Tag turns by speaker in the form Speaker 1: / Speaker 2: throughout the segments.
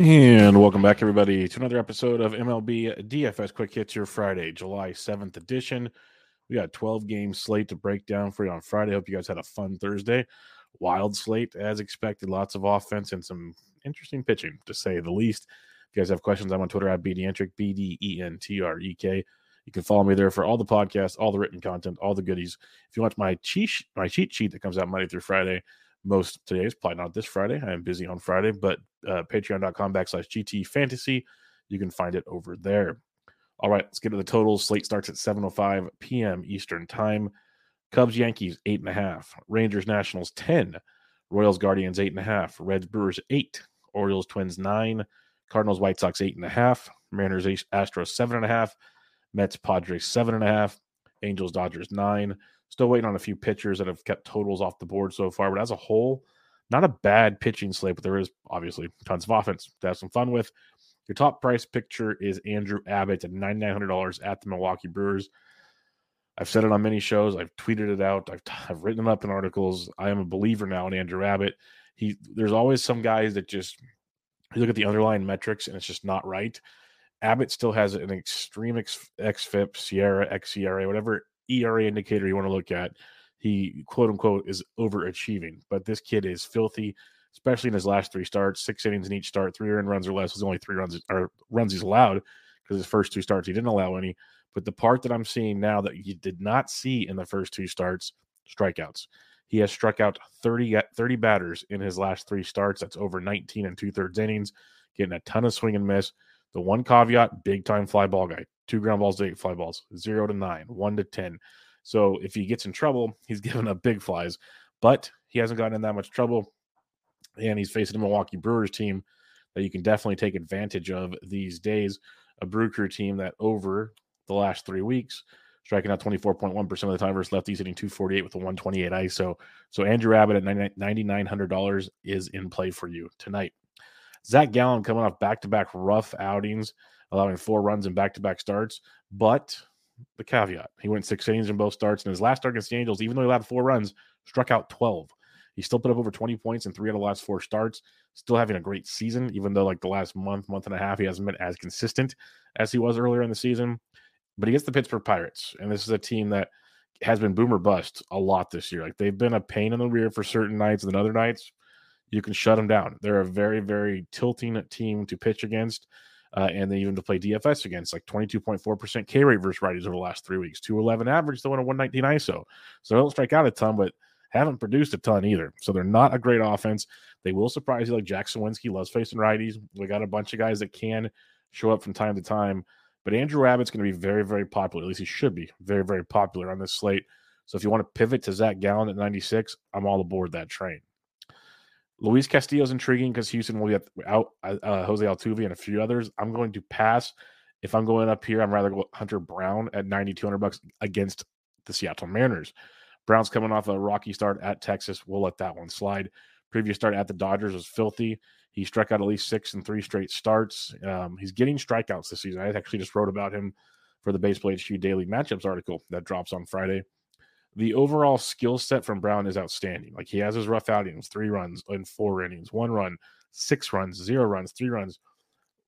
Speaker 1: And welcome back, everybody, to another episode of MLB DFS Quick Hits, your Friday, July 7th edition. We got 12 game slate to break down for you on Friday. Hope you guys had a fun Thursday. Wild slate, as expected. Lots of offense and some interesting pitching, to say the least. If you guys have questions, I'm on Twitter at BDentrek, B D E N T R E K. You can follow me there for all the podcasts, all the written content, all the goodies. If you want my cheat, my cheat sheet that comes out Monday through Friday, most today is probably not this Friday. I am busy on Friday, but uh, patreon.com backslash GT fantasy. You can find it over there. All right, let's get to the totals. Slate starts at 7.05 p.m. Eastern Time. Cubs, Yankees, 8.5. Rangers, Nationals, 10. Royals, Guardians, 8.5. Reds, Brewers, 8. Orioles, Twins, 9. Cardinals, White Sox, 8.5. Mariners, Astros, 7.5. Mets, Padres, 7.5. Angels, Dodgers, 9. Still waiting on a few pitchers that have kept totals off the board so far, but as a whole, not a bad pitching slate, but there is obviously tons of offense to have some fun with. Your top price picture is Andrew Abbott at $9,900 at the Milwaukee Brewers. I've said it on many shows. I've tweeted it out. I've, I've written it up in articles. I am a believer now in Andrew Abbott. He there's always some guys that just you look at the underlying metrics and it's just not right. Abbott still has an extreme X, XFIP, SIERA, XERA, whatever ERA indicator you want to look at, he quote unquote is overachieving. But this kid is filthy, especially in his last three starts, six innings in each start, three earned runs or less was only three runs or runs he's allowed because his first two starts he didn't allow any. But the part that I'm seeing now that you did not see in the first two starts, strikeouts. He has struck out 30, uh, 30 batters in his last three starts. That's over 19 and two thirds innings, getting a ton of swing and miss. The one caveat, big time fly ball guy two ground balls to eight fly balls, zero to nine, one to 10. So if he gets in trouble, he's giving up big flies, but he hasn't gotten in that much trouble. And he's facing a Milwaukee Brewers team that you can definitely take advantage of these days. A Brew Crew team that over the last three weeks, striking out 24.1% of the time versus lefties, hitting 248 with a 128 ISO. So Andrew Abbott at $9,900 is in play for you tonight. Zach Gallen coming off back to back rough outings allowing four runs in back to back starts. But the caveat he went six innings in both starts. And his last start against the Angels, even though he allowed four runs, struck out 12. He still put up over 20 points in three out of the last four starts. Still having a great season, even though like the last month, month and a half, he hasn't been as consistent as he was earlier in the season. But he gets the Pittsburgh Pirates, and this is a team that has been boomer bust a lot this year. Like they've been a pain in the rear for certain nights, and then other nights you can shut them down. They're a very, very tilting team to pitch against uh, and then even to play DFS against, like 22.4% K rate versus righties over the last three weeks, 211 average, still in a 119 ISO. So they don't strike out a ton, but haven't produced a ton either. So they're not a great offense. They will surprise you, like Jack Suwinski loves facing righties. We got a bunch of guys that can show up from time to time. But Andrew Abbott's going to be very, very popular. At least he should be very, very popular on this slate. So if you want to pivot to Zach Gallen at 96, I'm all aboard that train. Luis Castillo is intriguing because Houston will be out uh, uh, Jose Altuve and a few others. I'm going to pass. If I'm going up here, I'm rather go Hunter Brown at 9,200 bucks against the Seattle Mariners. Brown's coming off a rocky start at Texas. We'll let that one slide. Previous start at the Dodgers was filthy. He struck out at least six and three straight starts. Um, he's getting strikeouts this season. I actually just wrote about him for the Baseball HQ Daily Matchups article that drops on Friday the overall skill set from Brown is outstanding. Like he has his rough outings, three runs in four innings, one run, six runs, zero runs, three runs.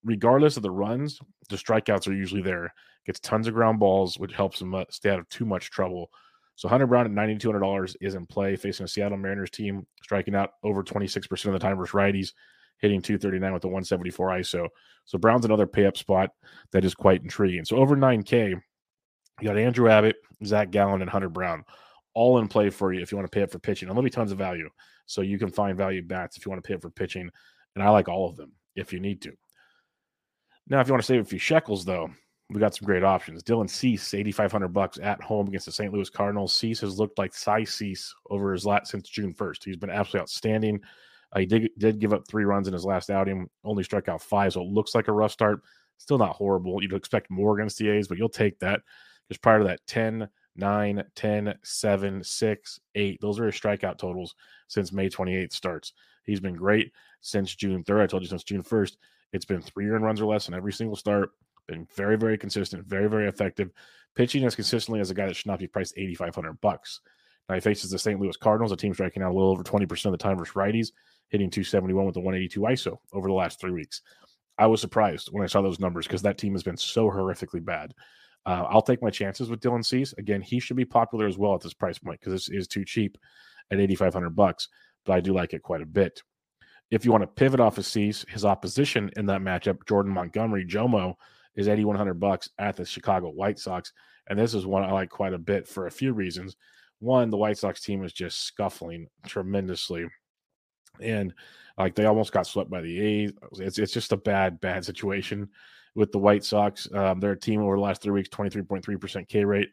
Speaker 1: Regardless of the runs, the strikeouts are usually there. Gets tons of ground balls, which helps him uh, stay out of too much trouble. So Hunter Brown at ninety two hundred dollars is in play, facing a Seattle Mariners team striking out over twenty six percent of the time versus righties, hitting two thirty nine with a one seventy four ISO. So Brown's another pay up spot that is quite intriguing. So over nine K, You got Andrew Abbott, Zach Gallen, and Hunter Brown all in play for you if you want to pay it for pitching. And there'll be tons of value. So you can find value bats if you want to pay it for pitching. And I like all of them if you need to. Now, if you want to save a few shekels, though, we got some great options. Dylan Cease, 8500 bucks at home against the St. Louis Cardinals. Cease has looked like Cy Cease over his last since June 1st. He's been absolutely outstanding. Uh, he did, did give up three runs in his last outing, only struck out five, so it looks like a rough start. Still not horrible. You'd expect more against the A's, but you'll take that. Because prior to that, 10, 9, 10, 7, 6, 8. Those are his strikeout totals since May 28th starts. He's been great since June 3rd. I told you since June 1st. It's been three earned runs or less in every single start. Been very, very consistent, very, very effective. Pitching as consistently as a guy that should not be priced 8,500 bucks. Now he faces the St. Louis Cardinals, a team striking out a little over 20% of the time versus righties, hitting 271 with a 182 ISO over the last three weeks. I was surprised when I saw those numbers because that team has been so horrifically bad. Uh, I'll take my chances with Dylan Cease. Again, he should be popular as well at this price point because this is too cheap at 8,500 bucks, but I do like it quite a bit. If you want to pivot off of Cease, his opposition in that matchup, Jordan Montgomery, Jomo, is 8,100 bucks at the Chicago White Sox. And this is one I like quite a bit for a few reasons. One, the White Sox team is just scuffling tremendously. And like they almost got swept by the A's. It's, it's just a bad, bad situation with the White Sox. Um, they're a team over the last three weeks, 23.3% K rate,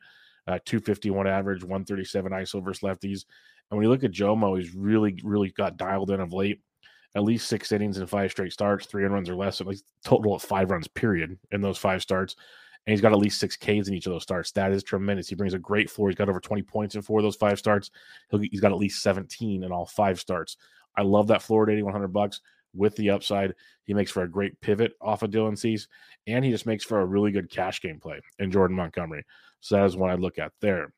Speaker 1: uh, 251 average, 137 ISO versus lefties. And when you look at Jomo, he's really, really got dialed in of late. At least six innings and five straight starts, three runs or less, at least total of five runs, period, in those five starts. And he's got at least six Ks in each of those starts. That is tremendous. He brings a great floor. He's got over 20 points in four of those five starts. He'll, he's got at least 17 in all five starts. I love that floor at 8,100 bucks with the upside. He makes for a great pivot off of Dylan Cease, and he just makes for a really good cash game play in Jordan Montgomery. So that is what I look at there.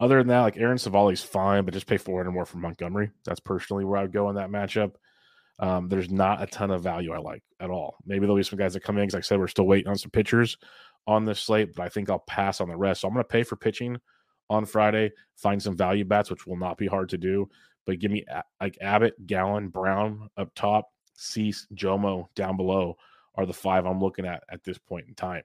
Speaker 1: Other than that, like Aaron Civale's fine, but just pay 400 more for Montgomery. That's personally where I would go in that matchup. Um, there's not a ton of value I like at all. Maybe there'll be some guys that come in because, like I said, we're still waiting on some pitchers on this slate, but I think I'll pass on the rest. So I'm going to pay for pitching on Friday, find some value bats, which will not be hard to do. But give me like Abbott, Gallen, Brown up top, Cease, Jomo down below are the five I'm looking at at this point in time.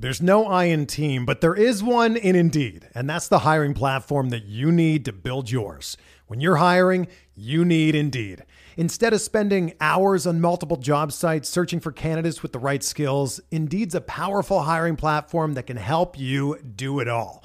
Speaker 2: There's no I in team, but there is one in Indeed, and that's the hiring platform that you need to build yours. When you're hiring, you need Indeed. Instead of spending hours on multiple job sites searching for candidates with the right skills, Indeed's a powerful hiring platform that can help you do it all.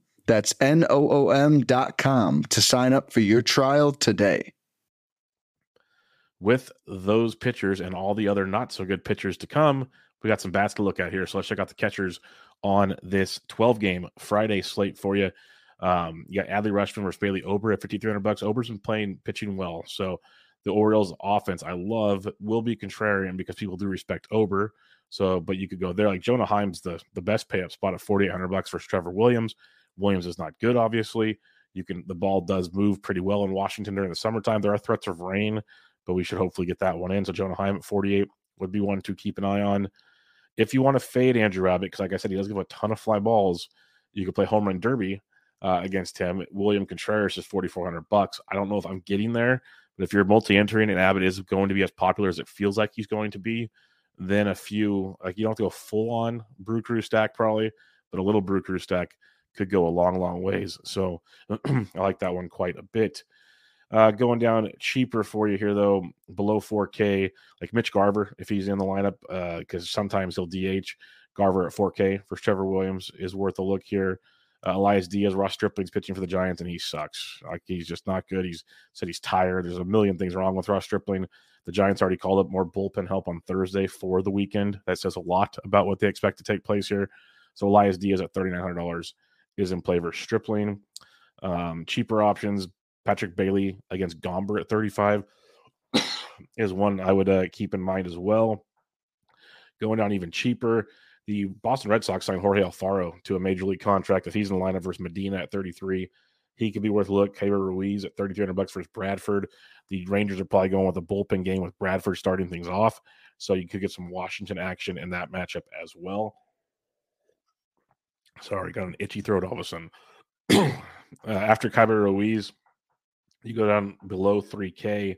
Speaker 3: That's N O O M dot com to sign up for your trial today.
Speaker 1: With those pitchers and all the other not so good pitchers to come, we got some bats to look at here. So let's check out the catchers on this 12 game Friday slate for you. Um, you got Adley Rutschman versus Bailey Ober at 5,300 bucks. Ober's been playing pitching well. So the Orioles offense, I love, will be contrarian because people do respect Ober. So, but you could go there. Like Jonah Heim's the the best pay up spot at 4,800 bucks versus Trevor Williams. Williams is not good, obviously. You can the ball does move pretty well in Washington during the summertime. There are threats of rain, but we should hopefully get that one in. So Jonah Heim at 48 would be one to keep an eye on. If you want to fade Andrew Abbott, because like I said, he does give a ton of fly balls, you could play home run derby uh, against him. William Contreras is 4,400 bucks. I don't know if I'm getting there, but if you're multi-entering and Abbott is going to be as popular as it feels like he's going to be, then a few like you don't have to go full on Brew Crew stack probably, but a little Brew Crew stack could go a long, long ways. So I like that one quite a bit. Uh, going down cheaper for you here though, below 4K, like Mitch Garver, if he's in the lineup, because uh, sometimes he'll DH. Garver at 4K for Trevor Williams is worth a look here. Uh, Elias Diaz, Ross Stripling's pitching for the Giants, and he sucks. Like he's just not good. He's said he's tired. There's a million things wrong with Ross Stripling. The Giants already called up more bullpen help on Thursday for the weekend. That says a lot about what they expect to take place here. So Elias Diaz at thirty nine hundred dollars is in play versus Stripling. Um, cheaper options: Patrick Bailey against Gomber at thirty five is one I would uh, keep in mind as well. Going down even cheaper, the Boston Red Sox signed Jorge Alfaro to a major league contract. If he's in the lineup versus Medina at 33, he could be worth a look. Keibert Ruiz at 3,300 bucks versus Bradford. The Rangers are probably going with a bullpen game with Bradford starting things off. So you could get some Washington action in that matchup as well. Sorry, got an itchy throat all of a sudden. uh, after Keibert Ruiz, you go down below 3K,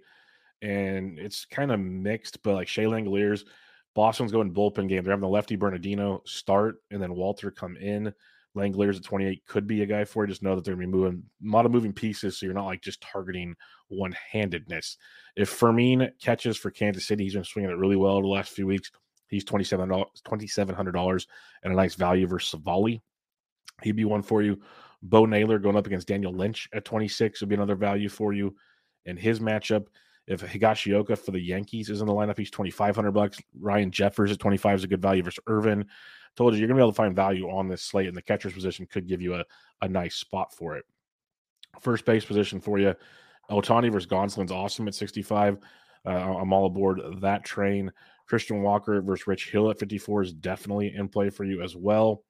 Speaker 1: and it's kind of mixed, but like Shea Langeliers – Boston's going bullpen game. They're having the lefty Bernardino start and then Walter come in. Langeliers at 28 could be a guy for you. Just know that they're going to be moving a lot of moving pieces, so you're not like just targeting one handedness. If Fermin catches for Kansas City, he's been swinging it really well the last few weeks. He's $2,700 and a nice value versus Civale. He'd be one for you. Bo Naylor going up against Daniel Lynch at 26 would be another value for you in his matchup. If Higashioka for the Yankees is in the lineup, he's twenty five hundred bucks. Ryan Jeffers at twenty five is a good value versus Irvin. Told you you're gonna be able to find value on this slate, and the catcher's position could give you a, a nice spot for it. First base position for you, Ohtani versus Gonsolin's awesome at sixty five. Uh, I'm all aboard that train. Christian Walker versus Rich Hill at 54 is definitely in play for you as well.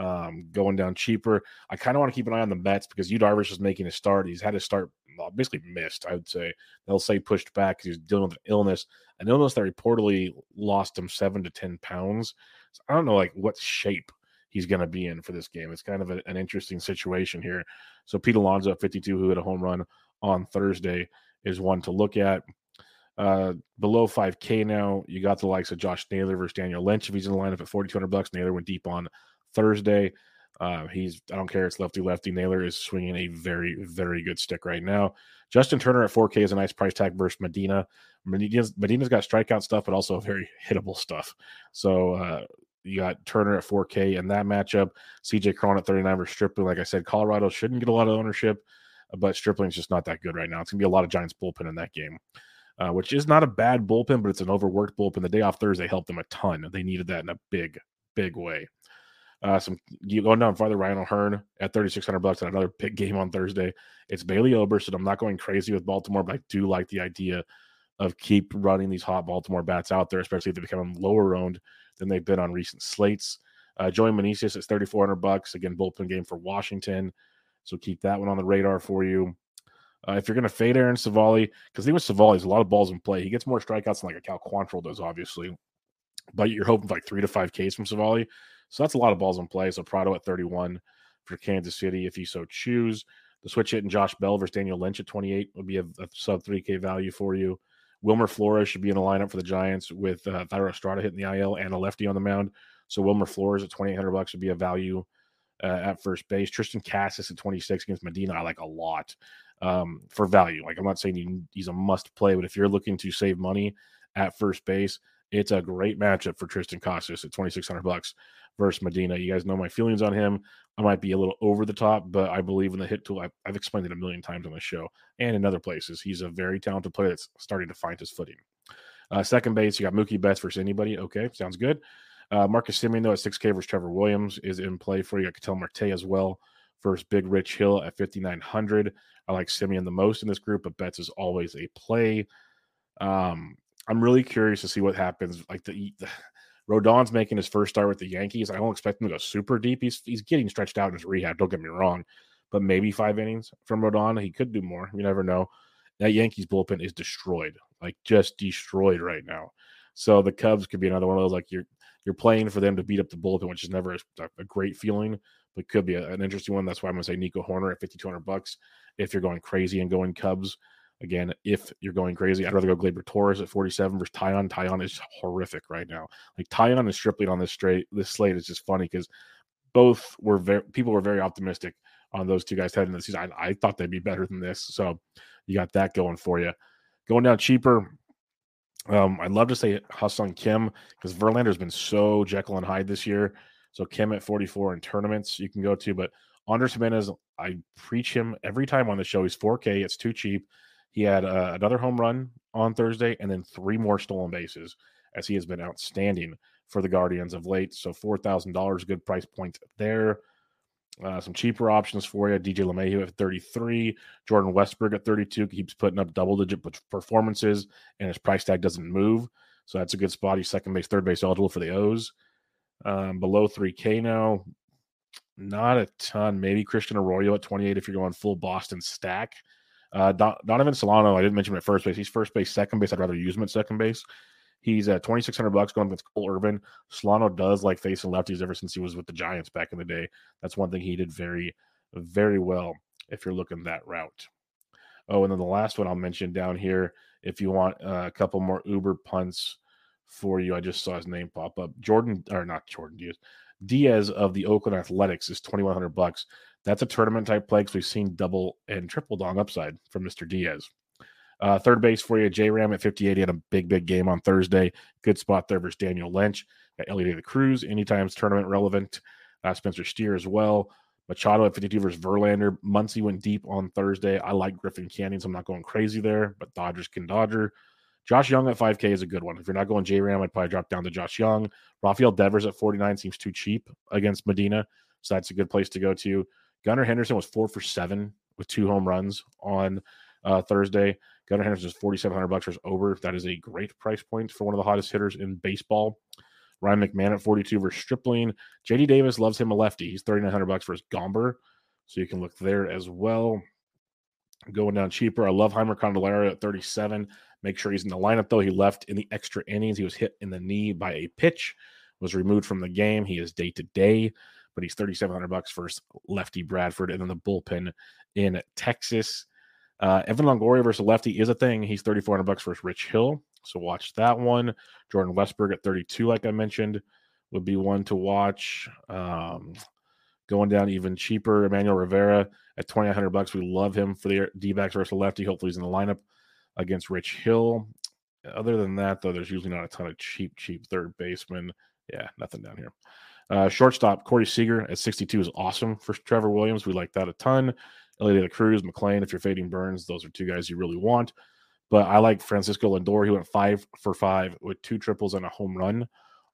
Speaker 1: Um, going down cheaper. I kind of want to keep an eye on the Mets because Yu Darvish is making a start. He's had to start basically missed. I would say they'll say pushed back because he's dealing with an illness, an illness that reportedly lost him seven to ten pounds. So I don't know like what shape he's going to be in for this game. It's kind of a, an interesting situation here. So Pete Alonso at 52, who hit a home run on Thursday, is one to look at. Uh, below 5K now, you got the likes of Josh Naylor versus Daniel Lynch. If he's in the lineup at 4,200 bucks, Naylor went deep on Thursday. Uh, he's I don't care it's lefty lefty. Naylor is swinging a very very good stick right now. Justin Turner at 4K is a nice price tag versus Medina. Medina's, Medina's got strikeout stuff, but also very hittable stuff. So uh, you got Turner at 4K in that matchup. CJ Cron at 39 versus Stripling. Like I said, Colorado shouldn't get a lot of ownership, but Stripling's just not that good right now. It's gonna be a lot of Giants bullpen in that game. Uh, which is not a bad bullpen, but it's an overworked bullpen. The day off Thursday helped them a ton. They needed that in a big, big way. Uh, some you go down farther, Ryan O'Hearn at 3600 bucks and another big game on Thursday. It's Bailey Oberson. I'm not going crazy with Baltimore, but I do like the idea of keep running these hot Baltimore bats out there, especially if they become lower owned than they've been on recent slates. Uh, Joey Meneses is 3400 bucks again, bullpen game for Washington, so keep that one on the radar for you. Uh, if you're going to fade Aaron Civale, because even Civale has a lot of balls in play, he gets more strikeouts than like a Cal Quantrill does, obviously. But you're hoping for like three to five Ks from Civale. So that's a lot of balls in play. So Pratto at 31 for Kansas City, if you so choose. The switch hit and Josh Bell versus Daniel Lynch at 28 would be a, a sub 3K value for you. Wilmer Flores should be in the lineup for the Giants with uh, Thairo Estrada hitting the IL and a lefty on the mound. So Wilmer Flores at 2800 bucks would be a value uh, at first base. Triston Casas at 26 against Medina, I like a lot um, for value. Like I'm not saying he, he's a must play, but if you're looking to save money at first base, it's a great matchup for Triston Casas at 2600 bucks versus Medina. You guys know my feelings on him. I might be a little over the top, but I believe in the hit tool. I've, I've explained it a million times on the show and in other places. He's a very talented player that's starting to find his footing. Uh, second base, you got Mookie Betts versus anybody. Okay, sounds good. Uh, Marcus Semien, though, at 6K versus Trevor Williams is in play for you. I Ketel Marte as well versus Big Rich Hill at 5,900. I like Semien the most in this group, but Betts is always a play. Um, I'm really curious to see what happens. Like the, the Rodon's making his first start with the Yankees. I don't expect him to go super deep. He's he's getting stretched out in his rehab. Don't get me wrong, but maybe five innings from Rodon. He could do more. You never know. That Yankees bullpen is destroyed, like just destroyed right now. So the Cubs could be another one of those like you're you're playing for them to beat up the bullpen, which is never a, a great feeling, but could be a, an interesting one. That's why I'm to say Nico Hoerner at 5,200 bucks. If you're going crazy and going Cubs, again, if you're going crazy, I'd rather go Gleyber Torres at 47 versus Taillon. Taillon is horrific right now. Like Taillon and Stripling on this straight this slate is just funny because both were very people were very optimistic on those two guys heading the season. I, I thought they'd be better than this, so you got that going for you. Going down cheaper, um, I'd love to say Ha-Seong Kim because Verlander's been so Jekyll and Hyde this year. So Kim at 44 in tournaments you can go to, but Andres Gimenez, I preach him every time on the show. He's 4K. It's too cheap. He had uh, another home run on Thursday and then three more stolen bases as he has been outstanding for the Guardians of late. So $4,000, good price point there. Uh, some cheaper options for you. DJ LeMahieu at 33, Jordan Westburg at 32 keeps putting up double digit performances, and his price tag doesn't move. So that's a good spot. He's second base, third base eligible for the O's. Um, below 3K now, not a ton. Maybe Christian Arroyo at 28 if you're going full Boston stack. Uh, Don- Donovan Solano, I didn't mention him at first base. He's first base, second base. I'd rather use him at second base. He's at 2600 bucks going against Cole Irvin. Solano does like facing lefties ever since he was with the Giants back in the day. That's one thing he did very, very well if you're looking that route. Oh, and then the last one I'll mention down here, if you want uh, a couple more Uber punts for you, I just saw his name pop up. Jordan, or not Jordan Diaz, Diaz of the Oakland Athletics is 2100 bucks. That's a tournament type play because we've seen double and triple dong upside from Mr. Diaz. Uh, third base for you, J Ram at 58. He had a big, big game on Thursday. Good spot there versus Daniel Lynch. Elly De La Cruz, anytime's tournament relevant. Uh, Spencer Steer as well. Machado at 52 versus Verlander. Muncy went deep on Thursday. I like Griffin Canning, so I'm not going crazy there, but Dodgers can Dodger. Josh Jung at 5K is a good one. If you're not going J Ram, I'd probably drop down to Josh Jung. Rafael Devers at 49 seems too cheap against Medina, so that's a good place to go to. Gunnar Henderson was four for seven with two home runs on uh, Thursday. Gunnar Henderson is 4,700 bucks versus Ober. That is a great price point for one of the hottest hitters in baseball. Ryan McMahon at 42 versus Stripling. JD Davis loves him a lefty. He's 3,900 bucks versus Gomber. So you can look there as well. Going down cheaper. I love Jeimer Candelario at 37. Make sure he's in the lineup, though. He left in the extra innings. He was hit in the knee by a pitch, was removed from the game. He is day to day but he's 3700 bucks for lefty Bradford and then the bullpen in Texas. Uh, Evan Longoria versus lefty is a thing. He's 3400 bucks versus Rich Hill. So watch that one. Jordan Westburg at 32, like I mentioned, would be one to watch. Um, going down even cheaper, Emmanuel Rivera at 2900 bucks. We love him for the D backs versus lefty. Hopefully he's in the lineup against Rich Hill. Other than that, though, there's usually not a ton of cheap, cheap third baseman. Yeah, nothing down here. Uh, shortstop Corey Seager at 62 is awesome for Trevor Williams. We like that a ton. Elly De La Cruz, McLain, if you're fading Burnes, those are two guys you really want. But I like Francisco Lindor. He went five for five with two triples and a home run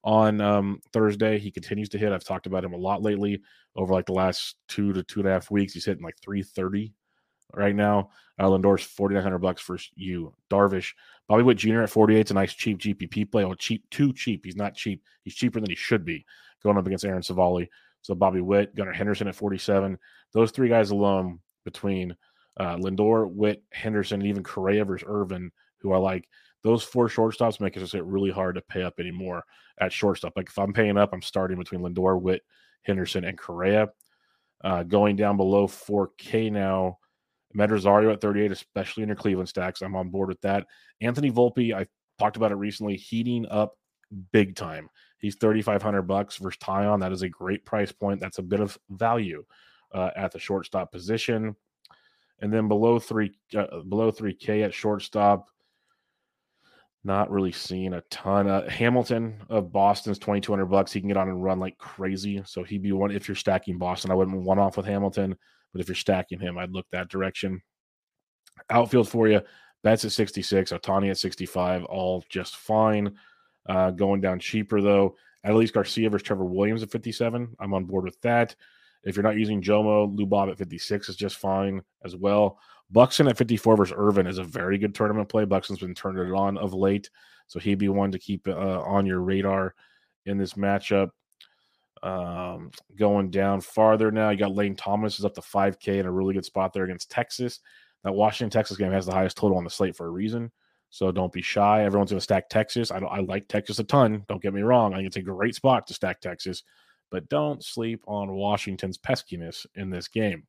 Speaker 1: on um, Thursday. He continues to hit. I've talked about him a lot lately over like the last two to two and a half weeks. He's hitting like 330 right now. Uh, Lindor's 4,900 bucks for you. Darvish, Bobby Witt Jr. at 48 is a nice cheap GPP play. Oh, cheap, too cheap. He's not cheap. He's cheaper than he should be going up against Aaron Civale. So Bobby Witt, Gunnar Henderson at 47. Those three guys alone between uh, Lindor, Witt, Henderson, and even Correa versus Irvin, who I like. Those four shortstops make it really hard to pay up anymore at shortstop. Like if I'm paying up, I'm starting between Lindor, Witt, Henderson, and Correa. Uh, going down below 4K now, Med Rosario at 38, especially in your Cleveland stacks. I'm on board with that. Anthony Volpe, I talked about it recently, heating up big time. He's 3,500 bucks versus Taillon. That is a great price point. That's a bit of value uh, at the shortstop position. And then below three, uh, below 3K at shortstop, not really seeing a ton. Uh, Hamilton of Boston's 2,200 bucks. He can get on and run like crazy. So he'd be one if you're stacking Boston. I wouldn't one off with Hamilton, but if you're stacking him, I'd look that direction. Outfield for you, Betts at 66, Ohtani at 65, all just fine. Uh, going down cheaper though, Adolis Garcia versus Trevor Williams at 57. I'm on board with that. If you're not using Jomo, Lou Bob at 56 is just fine as well. Buxton at 54 versus Irvin is a very good tournament play. Buxton's been turning it on of late, so he'd be one to keep uh, on your radar in this matchup. Um, going down farther now, you got Lane Thomas is up to 5K in a really good spot there against Texas. That Washington Texas game has the highest total on the slate for a reason. So don't be shy. Everyone's going to stack Texas. I, I like Texas a ton. Don't get me wrong. I think it's a great spot to stack Texas, but don't sleep on Washington's peskiness in this game.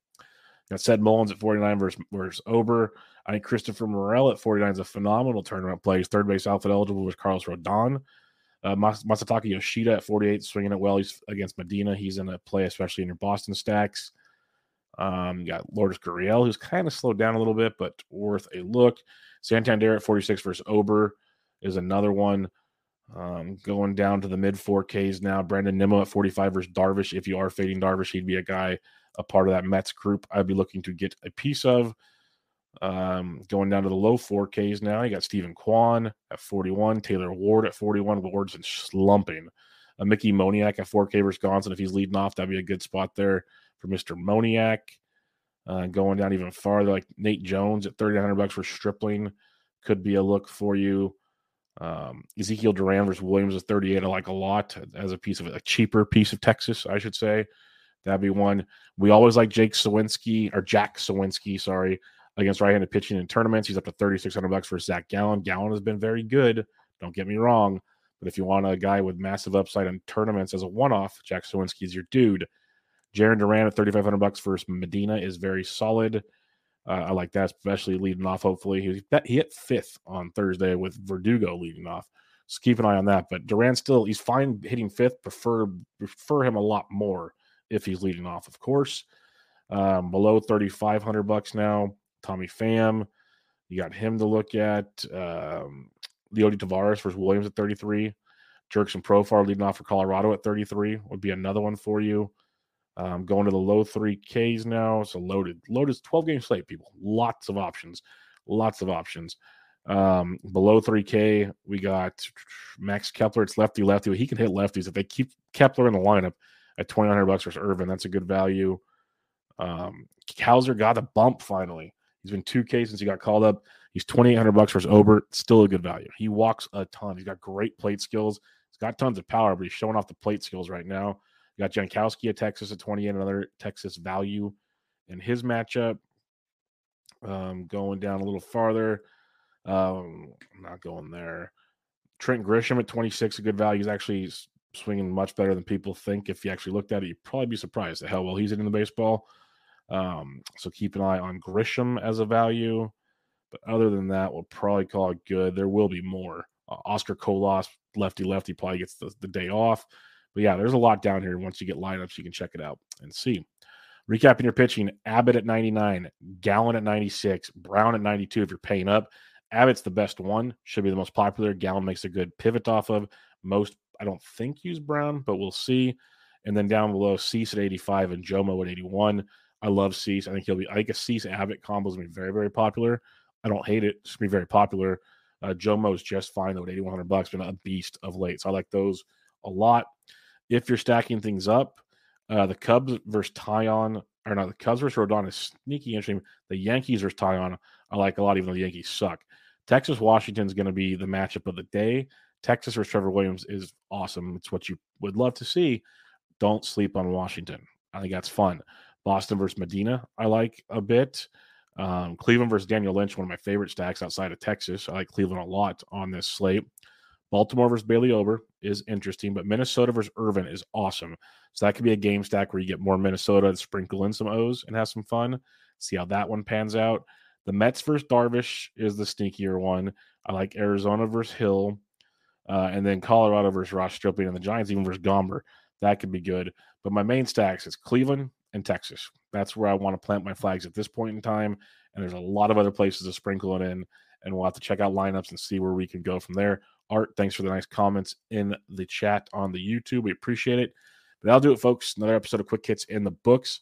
Speaker 1: Got Ced Mullins at 49 versus, versus Ober. I think Christopher Morel at 49 is a phenomenal tournament play. He's third base outfit eligible with Carlos Rodon. Uh, Mas- Masataka Yoshida at 48, swinging it well. He's against Medina. He's in a play, especially in your Boston stacks. Um, you got Lourdes Gurriel, who's kind of slowed down a little bit, but worth a look. Santander at 46 versus Ober is another one. Um, going down to the mid 4Ks now. Brandon Nimmo at 45 versus Darvish. If you are fading Darvish, he'd be a guy, a part of that Mets group I'd be looking to get a piece of. Um, going down to the low 4Ks now. You got Steven Kwan at 41, Taylor Ward at 41. Ward's been slumping. A Mickey Moniak at 4K versus Gonson. If he's leading off, that'd be a good spot there for Mr. Moniak. Uh, going down even farther, like Nate Jones at 3,900 bucks for Stripling could be a look for you. Um, Ezekiel Duran versus Williams at 38, I like a lot as a piece of a cheaper piece of Texas, I should say. That'd be one. We always like Jake Suwinski or Jack Suwinski, sorry, against right-handed pitching in tournaments. He's up to 3,600 bucks for Zach Gallen. Gallen has been very good. Don't get me wrong, but if you want a guy with massive upside in tournaments as a one-off, Jack Suwinski is your dude. Jarren Duran at 3,500 bucks for Medina is very solid. Uh, I like that, especially leading off. Hopefully, he, he hit fifth on Thursday with Verdugo leading off. So keep an eye on that. But Duran still he's fine hitting fifth. Prefer prefer him a lot more if he's leading off, of course. Um, below 3,500 bucks now. Tommy Pham, you got him to look at. Um, Leody Taveras versus Williams at 33. Jurickson Profar leading off for Colorado at 33 would be another one for you. Um, going to the low three Ks now. So loaded. Loaded 12 game slate, people. Lots of options. Lots of options. Um, below 3K, we got Max Kepler. It's lefty lefty. He can hit lefties. If they keep Kepler in the lineup at 2,900 bucks versus Irvin, that's a good value. Um, got a bump finally. He's been 2K since he got called up. He's 2,800 bucks versus Ober. Still a good value. He walks a ton. He's got great plate skills. He's got tons of power, but he's showing off the plate skills right now. You got Jankowski at Texas at 28, another Texas value in his matchup. Um, going down a little farther. Um, I'm not going there. Trent Grisham at 26, a good value. He's actually swinging much better than people think. If you actually looked at it, you'd probably be surprised at how well he's hitting the baseball. Um, so keep an eye on Grisham as a value. But other than that, we'll probably call it good. There will be more. Uh, Oscar Colas, lefty lefty, probably gets the, the day off. But yeah, there's a lot down here. Once you get lineups, you can check it out and see. Recapping your pitching Abbott at 99, Gallen at 96, Brown at 92 if you're paying up. Abbott's the best one, should be the most popular. Gallen makes a good pivot off of. Most, I don't think, use Brown, but we'll see. And then down below, Cease at 85 and Jomo at 81. I love Cease. I think he'll be, I think a Cease Abbott combo is to be very, very popular. I don't hate it. It's to be very popular. Uh, Jomo's just fine, though, at 8100 bucks, been a beast of late. So I like those a lot if you're stacking things up. Uh, the Cubs versus Taillon, or not the Cubs versus Rodon is sneaky interesting. The Yankees versus Taillon, I like a lot, even though the Yankees suck. Texas Washington is going to be the matchup of the day. Texas versus Trevor Williams is awesome. It's what you would love to see. Don't sleep on Washington. I think that's fun. Boston versus Medina, I like a bit. Um, Cleveland versus Daniel Lynch, one of my favorite stacks outside of Texas. I like Cleveland a lot on this slate. Baltimore versus Bailey Ober is interesting, but Minnesota versus Irvin is awesome. So that could be a game stack where you get more Minnesota to sprinkle in some O's and have some fun. See how that one pans out. The Mets versus Darvish is the sneakier one. I like Arizona versus Hill, uh, and then Colorado versus Ross Stripling, and the Giants even versus Gomber. That could be good. But my main stacks is Cleveland and Texas. That's where I want to plant my flags at this point in time. And there's a lot of other places to sprinkle it in, and we'll have to check out lineups and see where we can go from there. Art, thanks for the nice comments in the chat on the YouTube. We appreciate it. But that'll do it, folks. Another episode of Quick Hits in the books.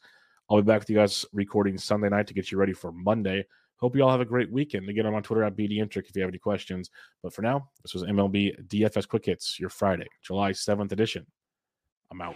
Speaker 1: I'll be back with you guys recording Sunday night to get you ready for Monday. Hope you all have a great weekend. Again, I'm on Twitter at BDintric if you have any questions. But for now, this was MLB DFS Quick Hits, your Friday, July 7th edition. I'm out.